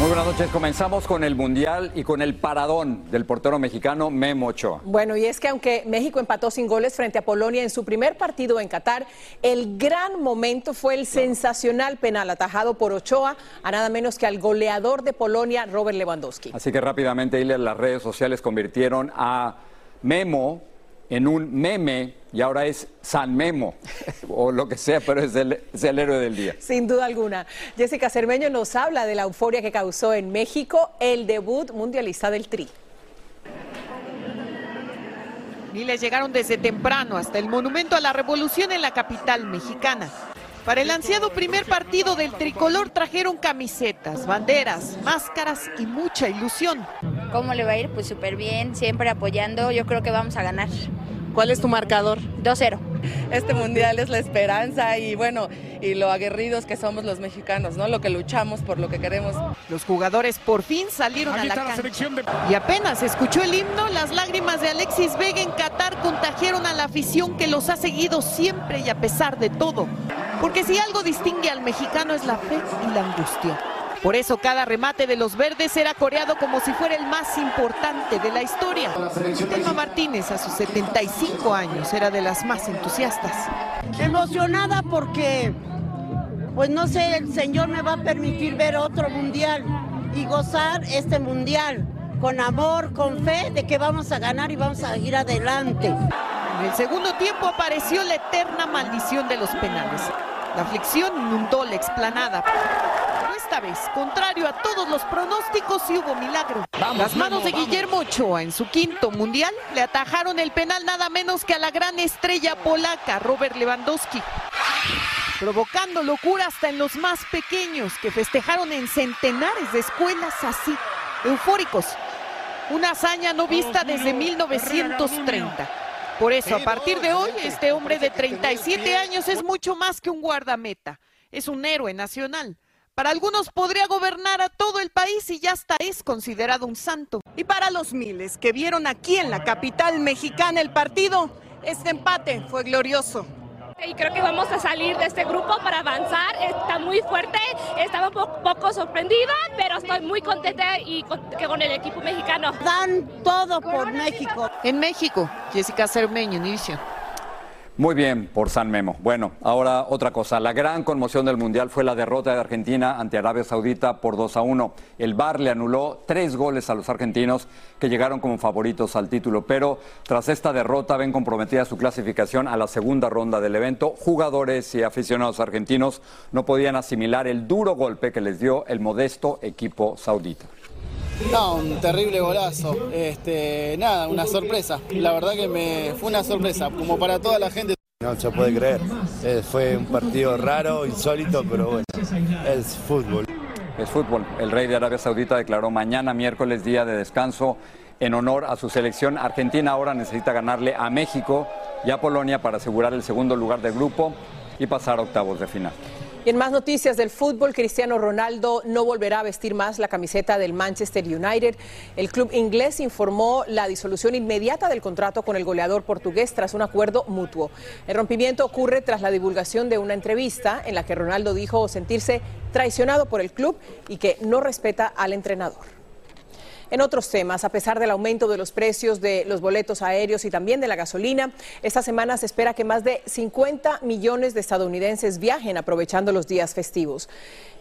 Muy buenas noches. Comenzamos con el Mundial y con el paradón del portero mexicano Memo Ochoa. Bueno, y es que aunque México empató sin goles frente a Polonia en su primer partido en Qatar, el gran momento fue el sensacional penal atajado por Ochoa a nada menos que al goleador de Polonia, Robert Lewandowski. Así que rápidamente las redes sociales convirtieron a Memo en un meme y ahora es San Memo o lo que sea, pero es el, héroe del día. Sin duda alguna. Jessica Cermeño nos habla de la euforia que causó en México el debut mundialista del Tri. Miles llegaron desde temprano hasta el Monumento a la Revolución en la capital mexicana. Para el ansiado primer partido del tricolor trajeron camisetas, banderas, máscaras y mucha ilusión. ¿Cómo le va a ir? Pues súper bien, siempre apoyando. Yo creo que vamos a ganar. ¿Cuál es tu marcador? 2-0. Este mundial es la esperanza y bueno, y lo aguerridos que somos los mexicanos, ¿no? Lo que luchamos por lo que queremos. Los jugadores por fin salieron a la cancha. Y apenas escuchó el himno, las lágrimas de Alexis Vega en Qatar contagiaron a la afición que los ha seguido siempre y a pesar de todo. Porque si algo distingue al mexicano es la fe y la angustia. Por eso cada remate de los verdes era coreado como si fuera el más importante de la historia. Telma Martínez a sus 75 años era de las más entusiastas. Emocionada porque, pues no sé, el Señor me va a permitir ver otro mundial y gozar este mundial con amor, con fe de que vamos a ganar y vamos a ir adelante. En el segundo tiempo apareció la eterna maldición de los penales. La aflicción inundó la explanada esta vez, contrario a todos los pronósticos, sí hubo milagro. Las manos de Guillermo Ochoa en su quinto mundial le atajaron el penal nada menos que a la gran estrella polaca, Robert Lewandowski. Provocando locura hasta en los más pequeños que festejaron en centenares de escuelas así, eufóricos. Una hazaña no vista desde 1930. Por eso, a partir de hoy, este hombre de 37 años es mucho más que un guardameta. Es un héroe nacional. Para algunos podría gobernar a todo el país y ya hasta es considerado un santo. Y para los miles que vieron aquí en la capital mexicana el partido, este empate fue glorioso. Y creo que vamos a salir de este grupo para avanzar. Está muy fuerte, estaba un poco, sorprendida, pero estoy muy contenta y con, con el equipo mexicano. Dan todo por México. En México, Jessica Cermeño, inicio. Muy bien por San Memo. Bueno, ahora otra cosa. La gran conmoción del Mundial fue la derrota de Argentina ante Arabia Saudita por 2 a 1. El VAR le anuló tres goles a los argentinos que llegaron como favoritos al título, pero tras esta derrota ven comprometida su clasificación a la segunda ronda del evento. Jugadores y aficionados argentinos no podían asimilar el duro golpe que les dio el modesto equipo saudita. No, un terrible golazo. Este, nada, una sorpresa. La verdad que me fue una sorpresa, como para toda la gente. No se puede creer. Eh, fue un partido raro, insólito, pero bueno, es fútbol. Es fútbol. El rey de Arabia Saudita declaró mañana, miércoles, día de descanso en honor a su selección. Argentina ahora necesita ganarle a México y a Polonia para asegurar el segundo lugar del grupo y pasar a octavos de final. Y en más noticias del fútbol, Cristiano Ronaldo no volverá a vestir más la camiseta del Manchester United. El club inglés informó la disolución inmediata del contrato con el goleador portugués tras un acuerdo mutuo. El rompimiento ocurre tras la divulgación de una entrevista en la que Ronaldo dijo sentirse traicionado por el club y que no respeta al entrenador. En otros temas, a pesar del aumento de los precios de los boletos aéreos y también de la gasolina, esta semana se espera que más de 50 millones de estadounidenses viajen aprovechando los días festivos.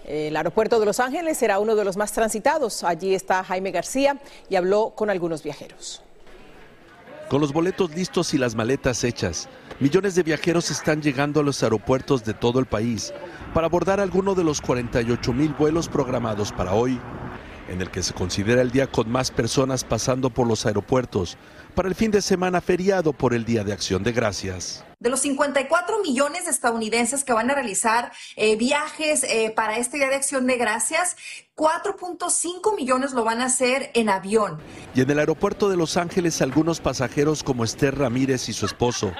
El aeropuerto de Los Ángeles será uno de los más transitados. Allí está Jaime García y habló con algunos viajeros. Con los boletos listos y las maletas hechas, millones de viajeros están llegando a los aeropuertos de todo el país para abordar alguno de los 48 mil vuelos programados para hoy en el que se considera el día con más personas pasando por los aeropuertos para el fin de semana feriado por el Día de Acción de Gracias. De los 54 millones de estadounidenses que van a realizar eh, viajes eh, para este Día de Acción de Gracias, 4.5 millones lo van a hacer en avión. Y en el aeropuerto de Los Ángeles, algunos pasajeros como Esther Ramírez y su esposo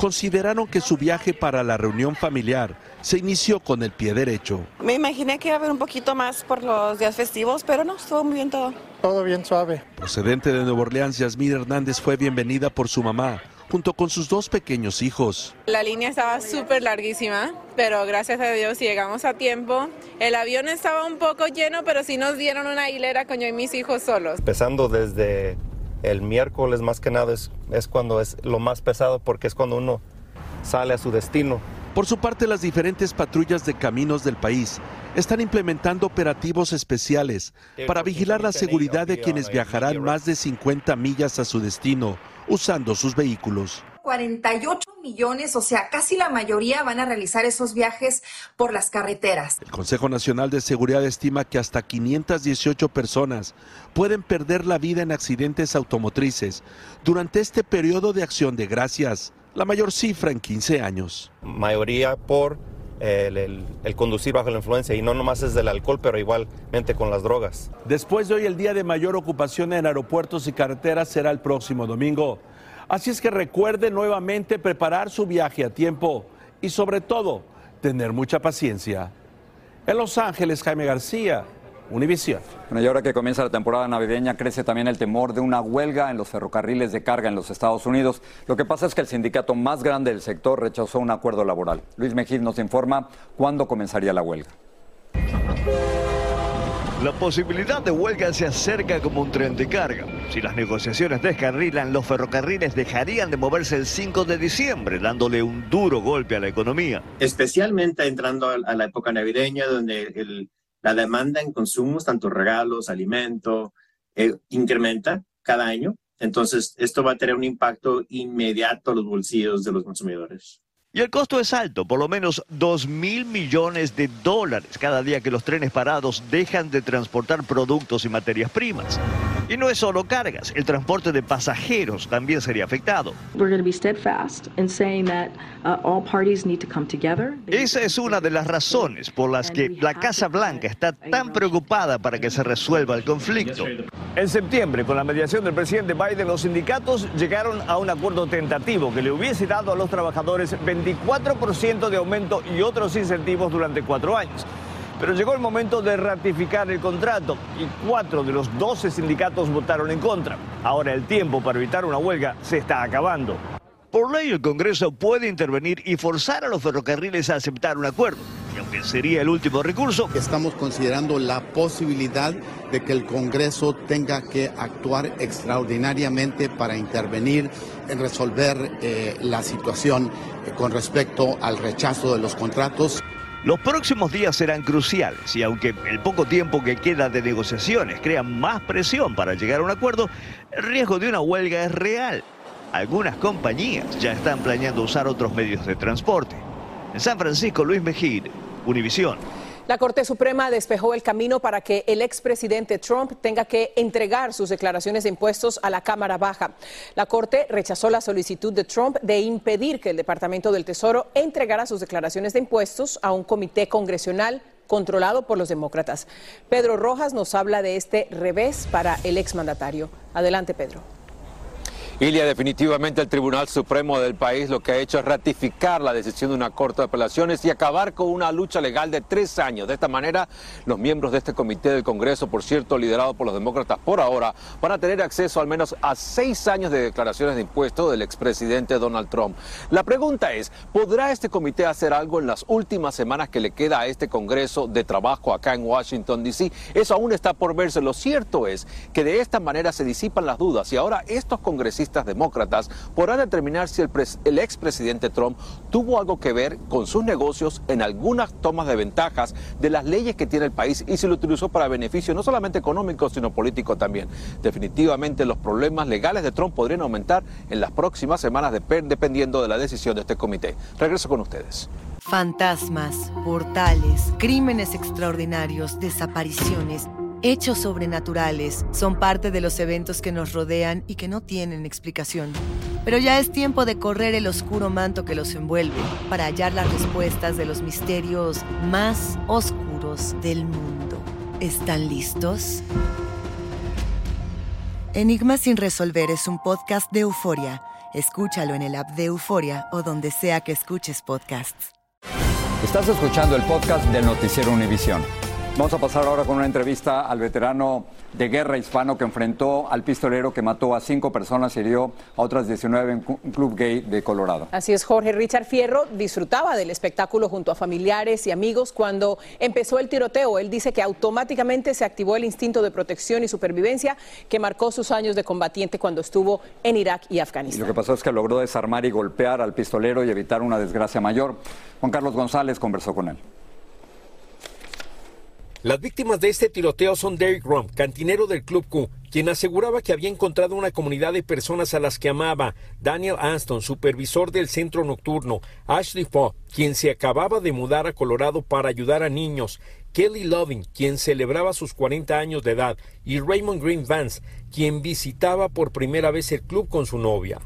consideraron que su viaje para la reunión familiar se inició con el pie derecho. Me imaginé que iba a haber un poquito más por los días festivos, pero no, estuvo muy bien todo. Todo bien suave. Procedente de Nueva Orleans, Yasmín Hernández fue bienvenida por su mamá, junto con sus dos pequeños hijos. La línea estaba súper larguísima, pero gracias a Dios llegamos a tiempo. El avión estaba un poco lleno, pero sí nos dieron una hilera con yo y mis hijos solos. Empezando desde el miércoles más que nada es, es cuando es lo más pesado porque es cuando uno sale a su destino. Por su parte, las diferentes patrullas de caminos del país están implementando operativos especiales para vigilar la seguridad de quienes viajarán más de 50 millas a su destino usando sus vehículos. 48 millones, o sea, casi la mayoría van a realizar esos viajes por las carreteras. El Consejo Nacional de Seguridad estima que hasta 518 personas pueden perder la vida en accidentes automotrices durante este periodo de acción de gracias, la mayor cifra en 15 años. Mayoría por el, el, el, conducir bajo la influencia y no nomás es del alcohol, pero igualmente con las drogas. Después de hoy, el día de mayor ocupación en aeropuertos y carreteras será el próximo domingo. Así es que recuerde nuevamente preparar su viaje a tiempo y sobre todo tener mucha paciencia. En Los Ángeles, Jaime García, Univisión. Bueno, y ahora que comienza la temporada navideña, crece también el temor de una huelga en los ferrocarriles de carga en los Estados Unidos. Lo que pasa es que el sindicato más grande del sector rechazó un acuerdo laboral. Luis Mejid nos informa cuándo comenzaría la huelga. La posibilidad de huelga se acerca como un tren de carga. Si las negociaciones descarrilan, los ferrocarriles dejarían de moverse el 5 de diciembre, dándole un duro golpe a la economía. Especialmente entrando a la época navideña, donde el, la demanda en consumos, tanto regalos, alimento, eh, incrementa cada año. Entonces, esto va a tener un impacto inmediato a los bolsillos de los consumidores. Y el costo es alto, por lo menos 2 mil millones de dólares cada día que los trenes parados dejan de transportar productos y materias primas. Y no es solo cargas, el transporte de pasajeros también sería afectado. Esa es una de las razones por las que la Casa Blanca está tan preocupada para que se resuelva el conflicto. En septiembre, con la mediación del presidente Biden, los sindicatos llegaron a un acuerdo tentativo que le hubiese dado a los trabajadores 24% de aumento y otros incentivos durante cuatro años. Pero llegó el momento de ratificar el contrato y cuatro de los 12 sindicatos votaron en contra. Ahora el tiempo para evitar una huelga se está acabando. Por ley el Congreso puede intervenir y forzar a los ferrocarriles a aceptar un acuerdo. Y aunque sería el último recurso, estamos considerando la posibilidad de que el Congreso tenga que actuar extraordinariamente para intervenir en resolver eh, la situación eh, con respecto al rechazo de los contratos. Los próximos días serán cruciales y aunque el poco tiempo que queda de negociaciones crea más presión para llegar a un acuerdo, el riesgo de una huelga es real. Algunas compañías ya están planeando usar otros medios de transporte. En San Francisco, Luis Mejid, Univisión. La Corte Suprema despejó el camino para que el expresidente Trump tenga que entregar sus declaraciones de impuestos a la Cámara Baja. La Corte rechazó la solicitud de Trump de impedir que el Departamento del Tesoro entregara sus declaraciones de impuestos a un comité congresional controlado por los demócratas. Pedro Rojas nos habla de este revés para el exmandatario. Adelante, Pedro. Ilia, definitivamente el Tribunal Supremo del país lo que ha hecho es ratificar la decisión de una Corte de Apelaciones y acabar con una lucha legal de tres años. De esta manera, los miembros de este comité del Congreso, por cierto, liderado por los demócratas por ahora, van a tener acceso al menos a seis años de declaraciones de impuestos del expresidente Donald Trump. La pregunta es, ¿podrá este comité hacer algo en las últimas semanas que le queda a este Congreso de trabajo acá en Washington, D.C.? Eso aún está por verse. Lo cierto es que de esta manera se disipan las dudas y ahora estos congresistas demócratas podrán determinar si el, el expresidente Trump tuvo algo que ver con sus negocios en algunas tomas de ventajas de las leyes que tiene el país y si lo utilizó para beneficio no solamente económico, sino político también. Definitivamente los problemas legales de Trump podrían aumentar en las próximas semanas dependiendo de la decisión de este comité. Regreso con ustedes. Fantasmas, portales, crímenes extraordinarios, desapariciones. Hechos sobrenaturales son parte de los eventos que nos rodean y que no tienen explicación. Pero ya es tiempo de correr el oscuro manto que los envuelve para hallar las respuestas de los misterios más oscuros del mundo. ¿Están listos? Enigma sin resolver es un podcast de euforia. Escúchalo en el app de Euforia o donde sea que escuches podcasts. Estás escuchando el podcast del Noticiero Univisión. Vamos a pasar ahora con una entrevista al veterano de guerra hispano que enfrentó al pistolero que mató a cinco personas y hirió a otras 19 en un club gay de Colorado. Así es, Jorge Richard Fierro disfrutaba del espectáculo junto a familiares y amigos cuando empezó el tiroteo. Él dice que automáticamente se activó el instinto de protección y supervivencia que marcó sus años de combatiente cuando estuvo en Irak y Y Afganistán. lo que pasó es que logró desarmar y golpear al pistolero y evitar una desgracia mayor. Juan Carlos González conversó con él. Las víctimas de este tiroteo son Derek Rom, cantinero del Club Q, quien aseguraba que había encontrado una comunidad de personas a las que amaba, Daniel Anston, supervisor del centro nocturno, Ashley Fogg, quien se acababa de mudar a Colorado para ayudar a niños, Kelly Loving, quien celebraba sus 40 años de edad, y Raymond Green Vance, quien visitaba por primera vez el club con su novia.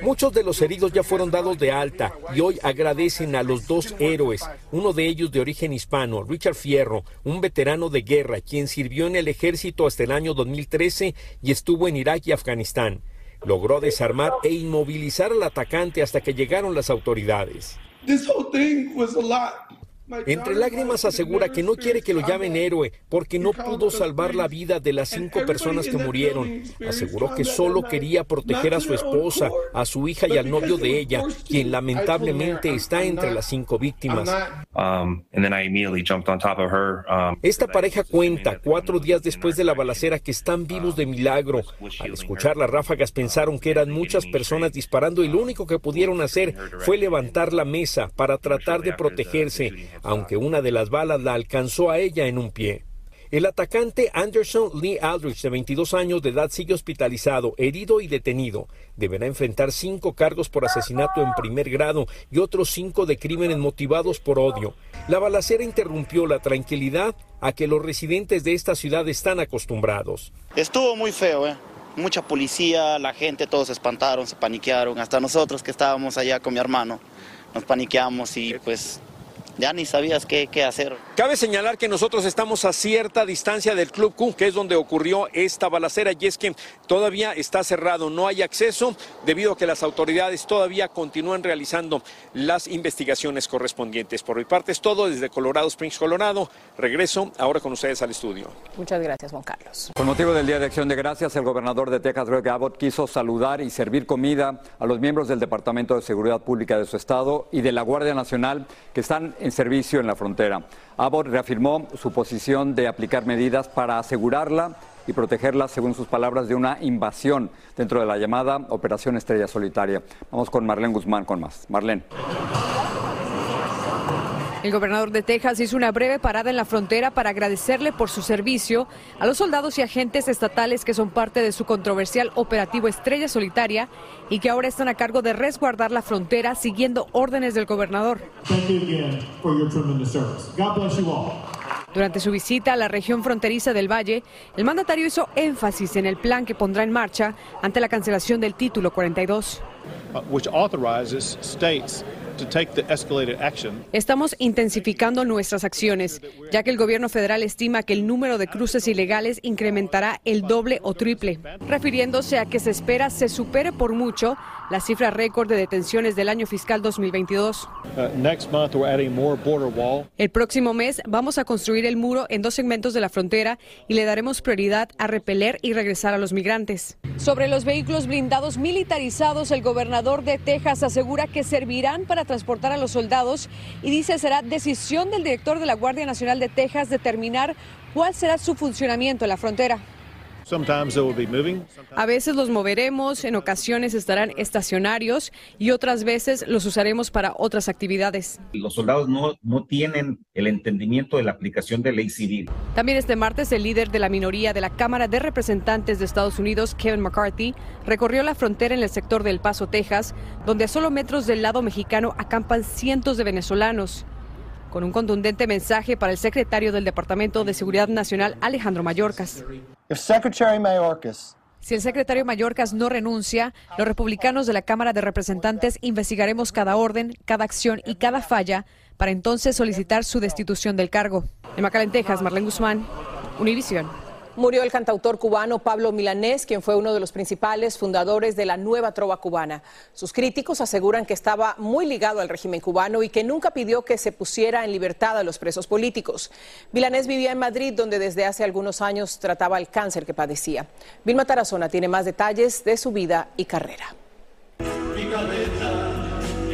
Muchos de los heridos ya fueron dados de alta y hoy agradecen a los dos héroes, uno de ellos de origen hispano, Richard Fierro, un veterano de guerra, quien sirvió en el ejército hasta el año 2013 y estuvo en Irak y Afganistán. Logró desarmar e inmovilizar al atacante hasta que llegaron las autoridades. Entre lágrimas asegura que no quiere que lo llamen héroe porque no pudo salvar la vida de las cinco personas que murieron. Aseguró que solo quería proteger a su esposa, a su hija y al novio de ella, quien lamentablemente está entre las cinco víctimas. Um. Um, Esta pareja cuenta, cuatro días después de la balacera, que están vivos de milagro. Al escuchar las ráfagas pensaron que eran muchas personas disparando y lo único que pudieron hacer fue levantar la mesa para tratar de protegerse, aunque una de las balas la alcanzó a ella en un pie. El atacante Anderson Lee Aldrich, de 22 años de edad, sigue hospitalizado, herido y detenido. Deberá enfrentar cinco cargos por asesinato en primer grado y otros cinco de crímenes motivados por odio. La balacera interrumpió la tranquilidad a que los residentes de esta ciudad están acostumbrados. Estuvo muy feo, ¿eh? Mucha policía, la gente, todos se espantaron, se paniquearon, hasta nosotros que estábamos allá con mi hermano, nos paniqueamos y pues ya ni sabías qué, qué hacer. Cabe señalar que nosotros estamos a cierta distancia del Club Q, que es donde ocurrió esta balacera, y es que todavía está cerrado, no hay acceso, debido a que las autoridades todavía continúan realizando las investigaciones correspondientes. Por mi parte es todo desde Colorado Springs, Colorado. Regreso ahora con ustedes al estudio. Muchas gracias, Juan Carlos. Con motivo del Día de Acción de Gracias, el gobernador de Texas, Greg Abbott, quiso saludar y servir comida a los miembros del Departamento de Seguridad Pública de su estado y de la Guardia Nacional que están en servicio en la frontera. Abbott reafirmó su posición de aplicar medidas para asegurarla y protegerla, según sus palabras, de una invasión dentro de la llamada Operación Estrella Solitaria. Vamos con Marlene Guzmán con más. Marlene. El gobernador de Texas hizo una breve parada en la frontera para agradecerle por su servicio a los soldados y agentes estatales que son parte de su controversial operativo Estrella Solitaria y que ahora están a cargo de resguardar la frontera siguiendo órdenes del gobernador. Thank you again for your tremendous service. God bless you all. Durante su visita a la región fronteriza del Valle, el mandatario hizo énfasis en el plan que pondrá en marcha ante la cancelación del título 42. uh, which Estamos intensificando nuestras acciones, ya que el gobierno federal estima que el número de cruces ilegales incrementará el doble o triple, refiriéndose a que se espera se supere por mucho la cifra récord de detenciones del año fiscal 2022. Uh, next month, we're adding more border wall. El próximo mes vamos a construir el muro en dos segmentos de la frontera y le daremos prioridad a repeler y regresar a los migrantes. Sobre los vehículos blindados militarizados, el gobernador de Texas asegura que servirán para transportar a los soldados y dice será decisión del director de la Guardia Nacional de Texas determinar cuál será su funcionamiento en la frontera. Sometimes they will be moving. A veces los moveremos, en ocasiones estarán estacionarios y otras veces los usaremos para otras actividades. Los soldados no, no tienen el entendimiento de la aplicación de ley civil. También este martes el líder de la minoría de la Cámara de Representantes de Estados Unidos, Kevin McCarthy, recorrió la frontera en el sector de El Paso, Texas, donde a solo metros del lado mexicano acampan cientos de venezolanos. Con un contundente mensaje para el secretario del Departamento de Seguridad Nacional, Alejandro Mayorkas. Si el secretario Mayorkas no renuncia, los republicanos de la Cámara de Representantes investigaremos cada orden, cada acción y cada falla para entonces solicitar su destitución del cargo. En McAllen, Texas, Marlene Guzmán, Univisión. Murió el cantautor cubano Pablo Milanés, quien fue uno de los principales fundadores de la nueva trova cubana. Sus críticos aseguran que estaba muy ligado al régimen cubano y que nunca pidió que se pusiera en libertad a los presos políticos. Milanés vivía en Madrid, donde desde hace algunos años trataba el cáncer que padecía. Vilma Tarazona tiene más detalles de su vida y carrera.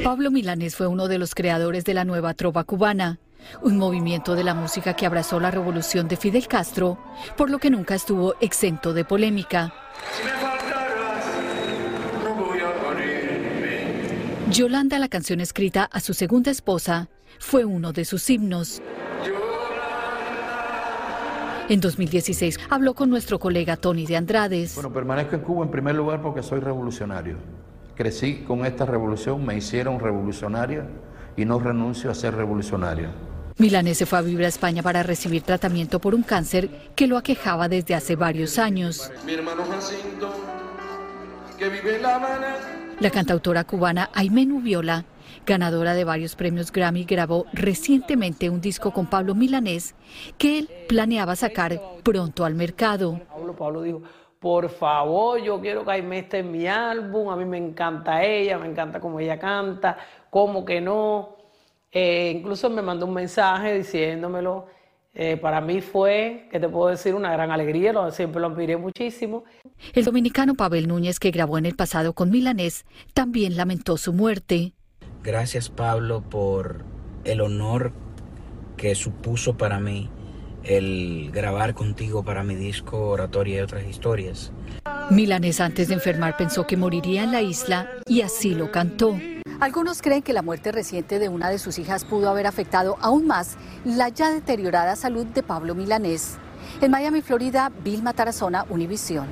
Pablo Milanés fue uno de los creadores de la nueva trova cubana un movimiento de la música que abrazó la revolución de Fidel Castro, por lo que nunca estuvo exento de polémica. Yolanda, la canción escrita a su segunda esposa, fue uno de sus himnos. En 2016 habló con nuestro colega Tony de Andrades. Bueno, permanezco en Cuba en primer lugar porque soy revolucionario. Crecí con esta revolución, me hicieron revolucionario y no renuncio a ser revolucionario. Milanés se fue a vivir a España para recibir tratamiento por un cáncer que lo aquejaba desde hace varios años. la cantautora cubana Aimé Nubiola, ganadora de varios premios Grammy, grabó recientemente un disco con Pablo Milanés que él planeaba sacar pronto al mercado. Pablo, Pablo dijo, por favor, yo quiero que Aimé esté en mi álbum, a mí me encanta ella, me encanta cómo ella canta, cómo que no. Eh, incluso me mandó un mensaje diciéndomelo. Eh, para mí fue, que te puedo decir, una gran alegría, lo, siempre lo admiré muchísimo. El dominicano Pavel Núñez, que grabó en el pasado con Milanés, también lamentó su muerte. Gracias Pablo por el honor que supuso para mí el grabar contigo para mi disco Oratoria y otras historias. Milanés antes de enfermar pensó que moriría en la isla y así lo cantó. Algunos creen que la muerte reciente de una de sus hijas pudo haber afectado aún más la ya deteriorada salud de Pablo Milanés. En Miami, Florida, Vilma Tarazona, Univisión.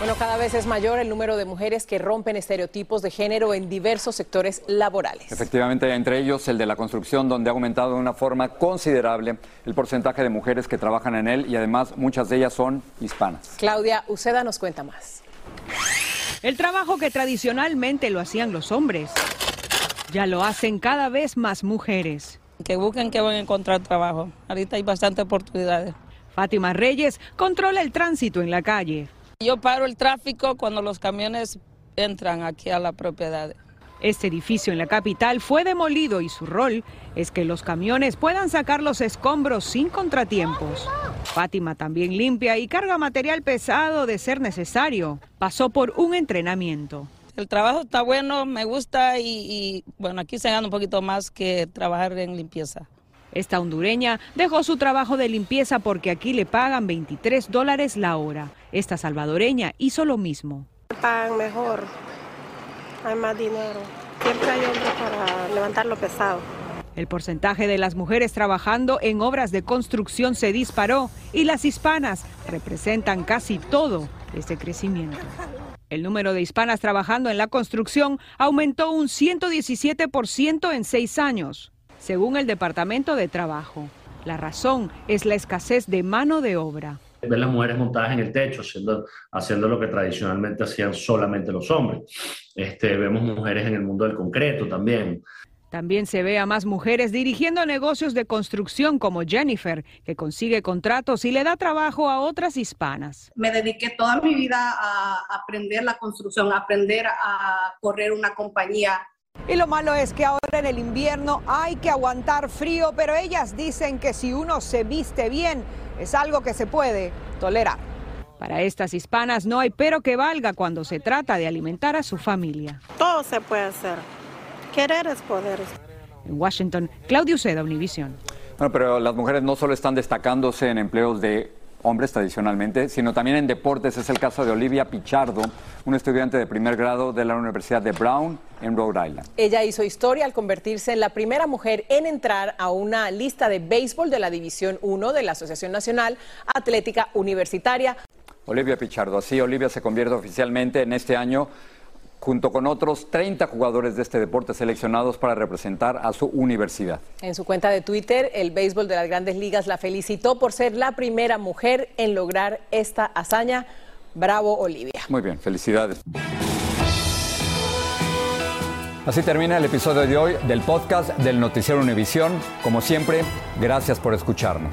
Bueno, cada vez es mayor el número de mujeres que rompen estereotipos de género en diversos sectores laborales. Efectivamente, entre ellos el de la construcción, donde ha aumentado de una forma considerable el porcentaje de mujeres que trabajan en él y además muchas de ellas son hispanas. Claudia Uceda nos cuenta más. El trabajo que tradicionalmente lo hacían los hombres, ya lo hacen cada vez más mujeres. Que busquen que van a encontrar trabajo. Ahorita hay bastantes oportunidades. Fátima Reyes controla el tránsito en la calle. Yo paro el tráfico cuando los camiones entran aquí a la propiedad. Este edificio en la capital fue demolido y su rol es que los camiones puedan sacar los escombros sin contratiempos. Fátima también limpia y carga material pesado de ser necesario. Pasó por un entrenamiento. El trabajo está bueno, me gusta y, y bueno, aquí se gana un poquito más que trabajar en limpieza. Esta hondureña dejó su trabajo de limpieza porque aquí le pagan 23 dólares la hora. Esta salvadoreña hizo lo mismo. Pagan mejor, hay más dinero. Siempre hay hombres para levantar lo pesado. El porcentaje de las mujeres trabajando en obras de construcción se disparó y las hispanas representan casi todo ese crecimiento. El número de hispanas trabajando en la construcción aumentó un 117% en seis años según el Departamento de Trabajo. La razón es la escasez de mano de obra. Ver las mujeres montadas en el techo, haciendo, haciendo lo que tradicionalmente hacían solamente los hombres. Este, vemos mujeres en el mundo del concreto también. También se ve a más mujeres dirigiendo negocios de construcción como Jennifer, que consigue contratos y le da trabajo a otras hispanas. Me dediqué toda mi vida a aprender la construcción, a aprender a correr una compañía y lo malo es que ahora en el invierno hay que aguantar frío, pero ellas dicen que si uno se viste bien es algo que se puede tolerar. Para estas hispanas no hay pero que valga cuando se trata de alimentar a su familia. Todo se puede hacer. Querer es poder. En Washington, Claudio Seda, Univision. Bueno, pero las mujeres no solo están destacándose en empleos de hombres tradicionalmente, sino también en deportes. Es el caso de Olivia Pichardo, una estudiante de primer grado de la Universidad de Brown en Rhode Island. Ella hizo historia al convertirse en la primera mujer en entrar a una lista de béisbol de la División 1 de la Asociación Nacional Atlética Universitaria. Olivia Pichardo, así Olivia se convierte oficialmente en este año junto con otros 30 jugadores de este deporte seleccionados para representar a su universidad. En su cuenta de Twitter, el béisbol de las grandes ligas la felicitó por ser la primera mujer en lograr esta hazaña. Bravo, Olivia. Muy bien, felicidades. Así termina el episodio de hoy del podcast del Noticiero Univisión. Como siempre, gracias por escucharnos.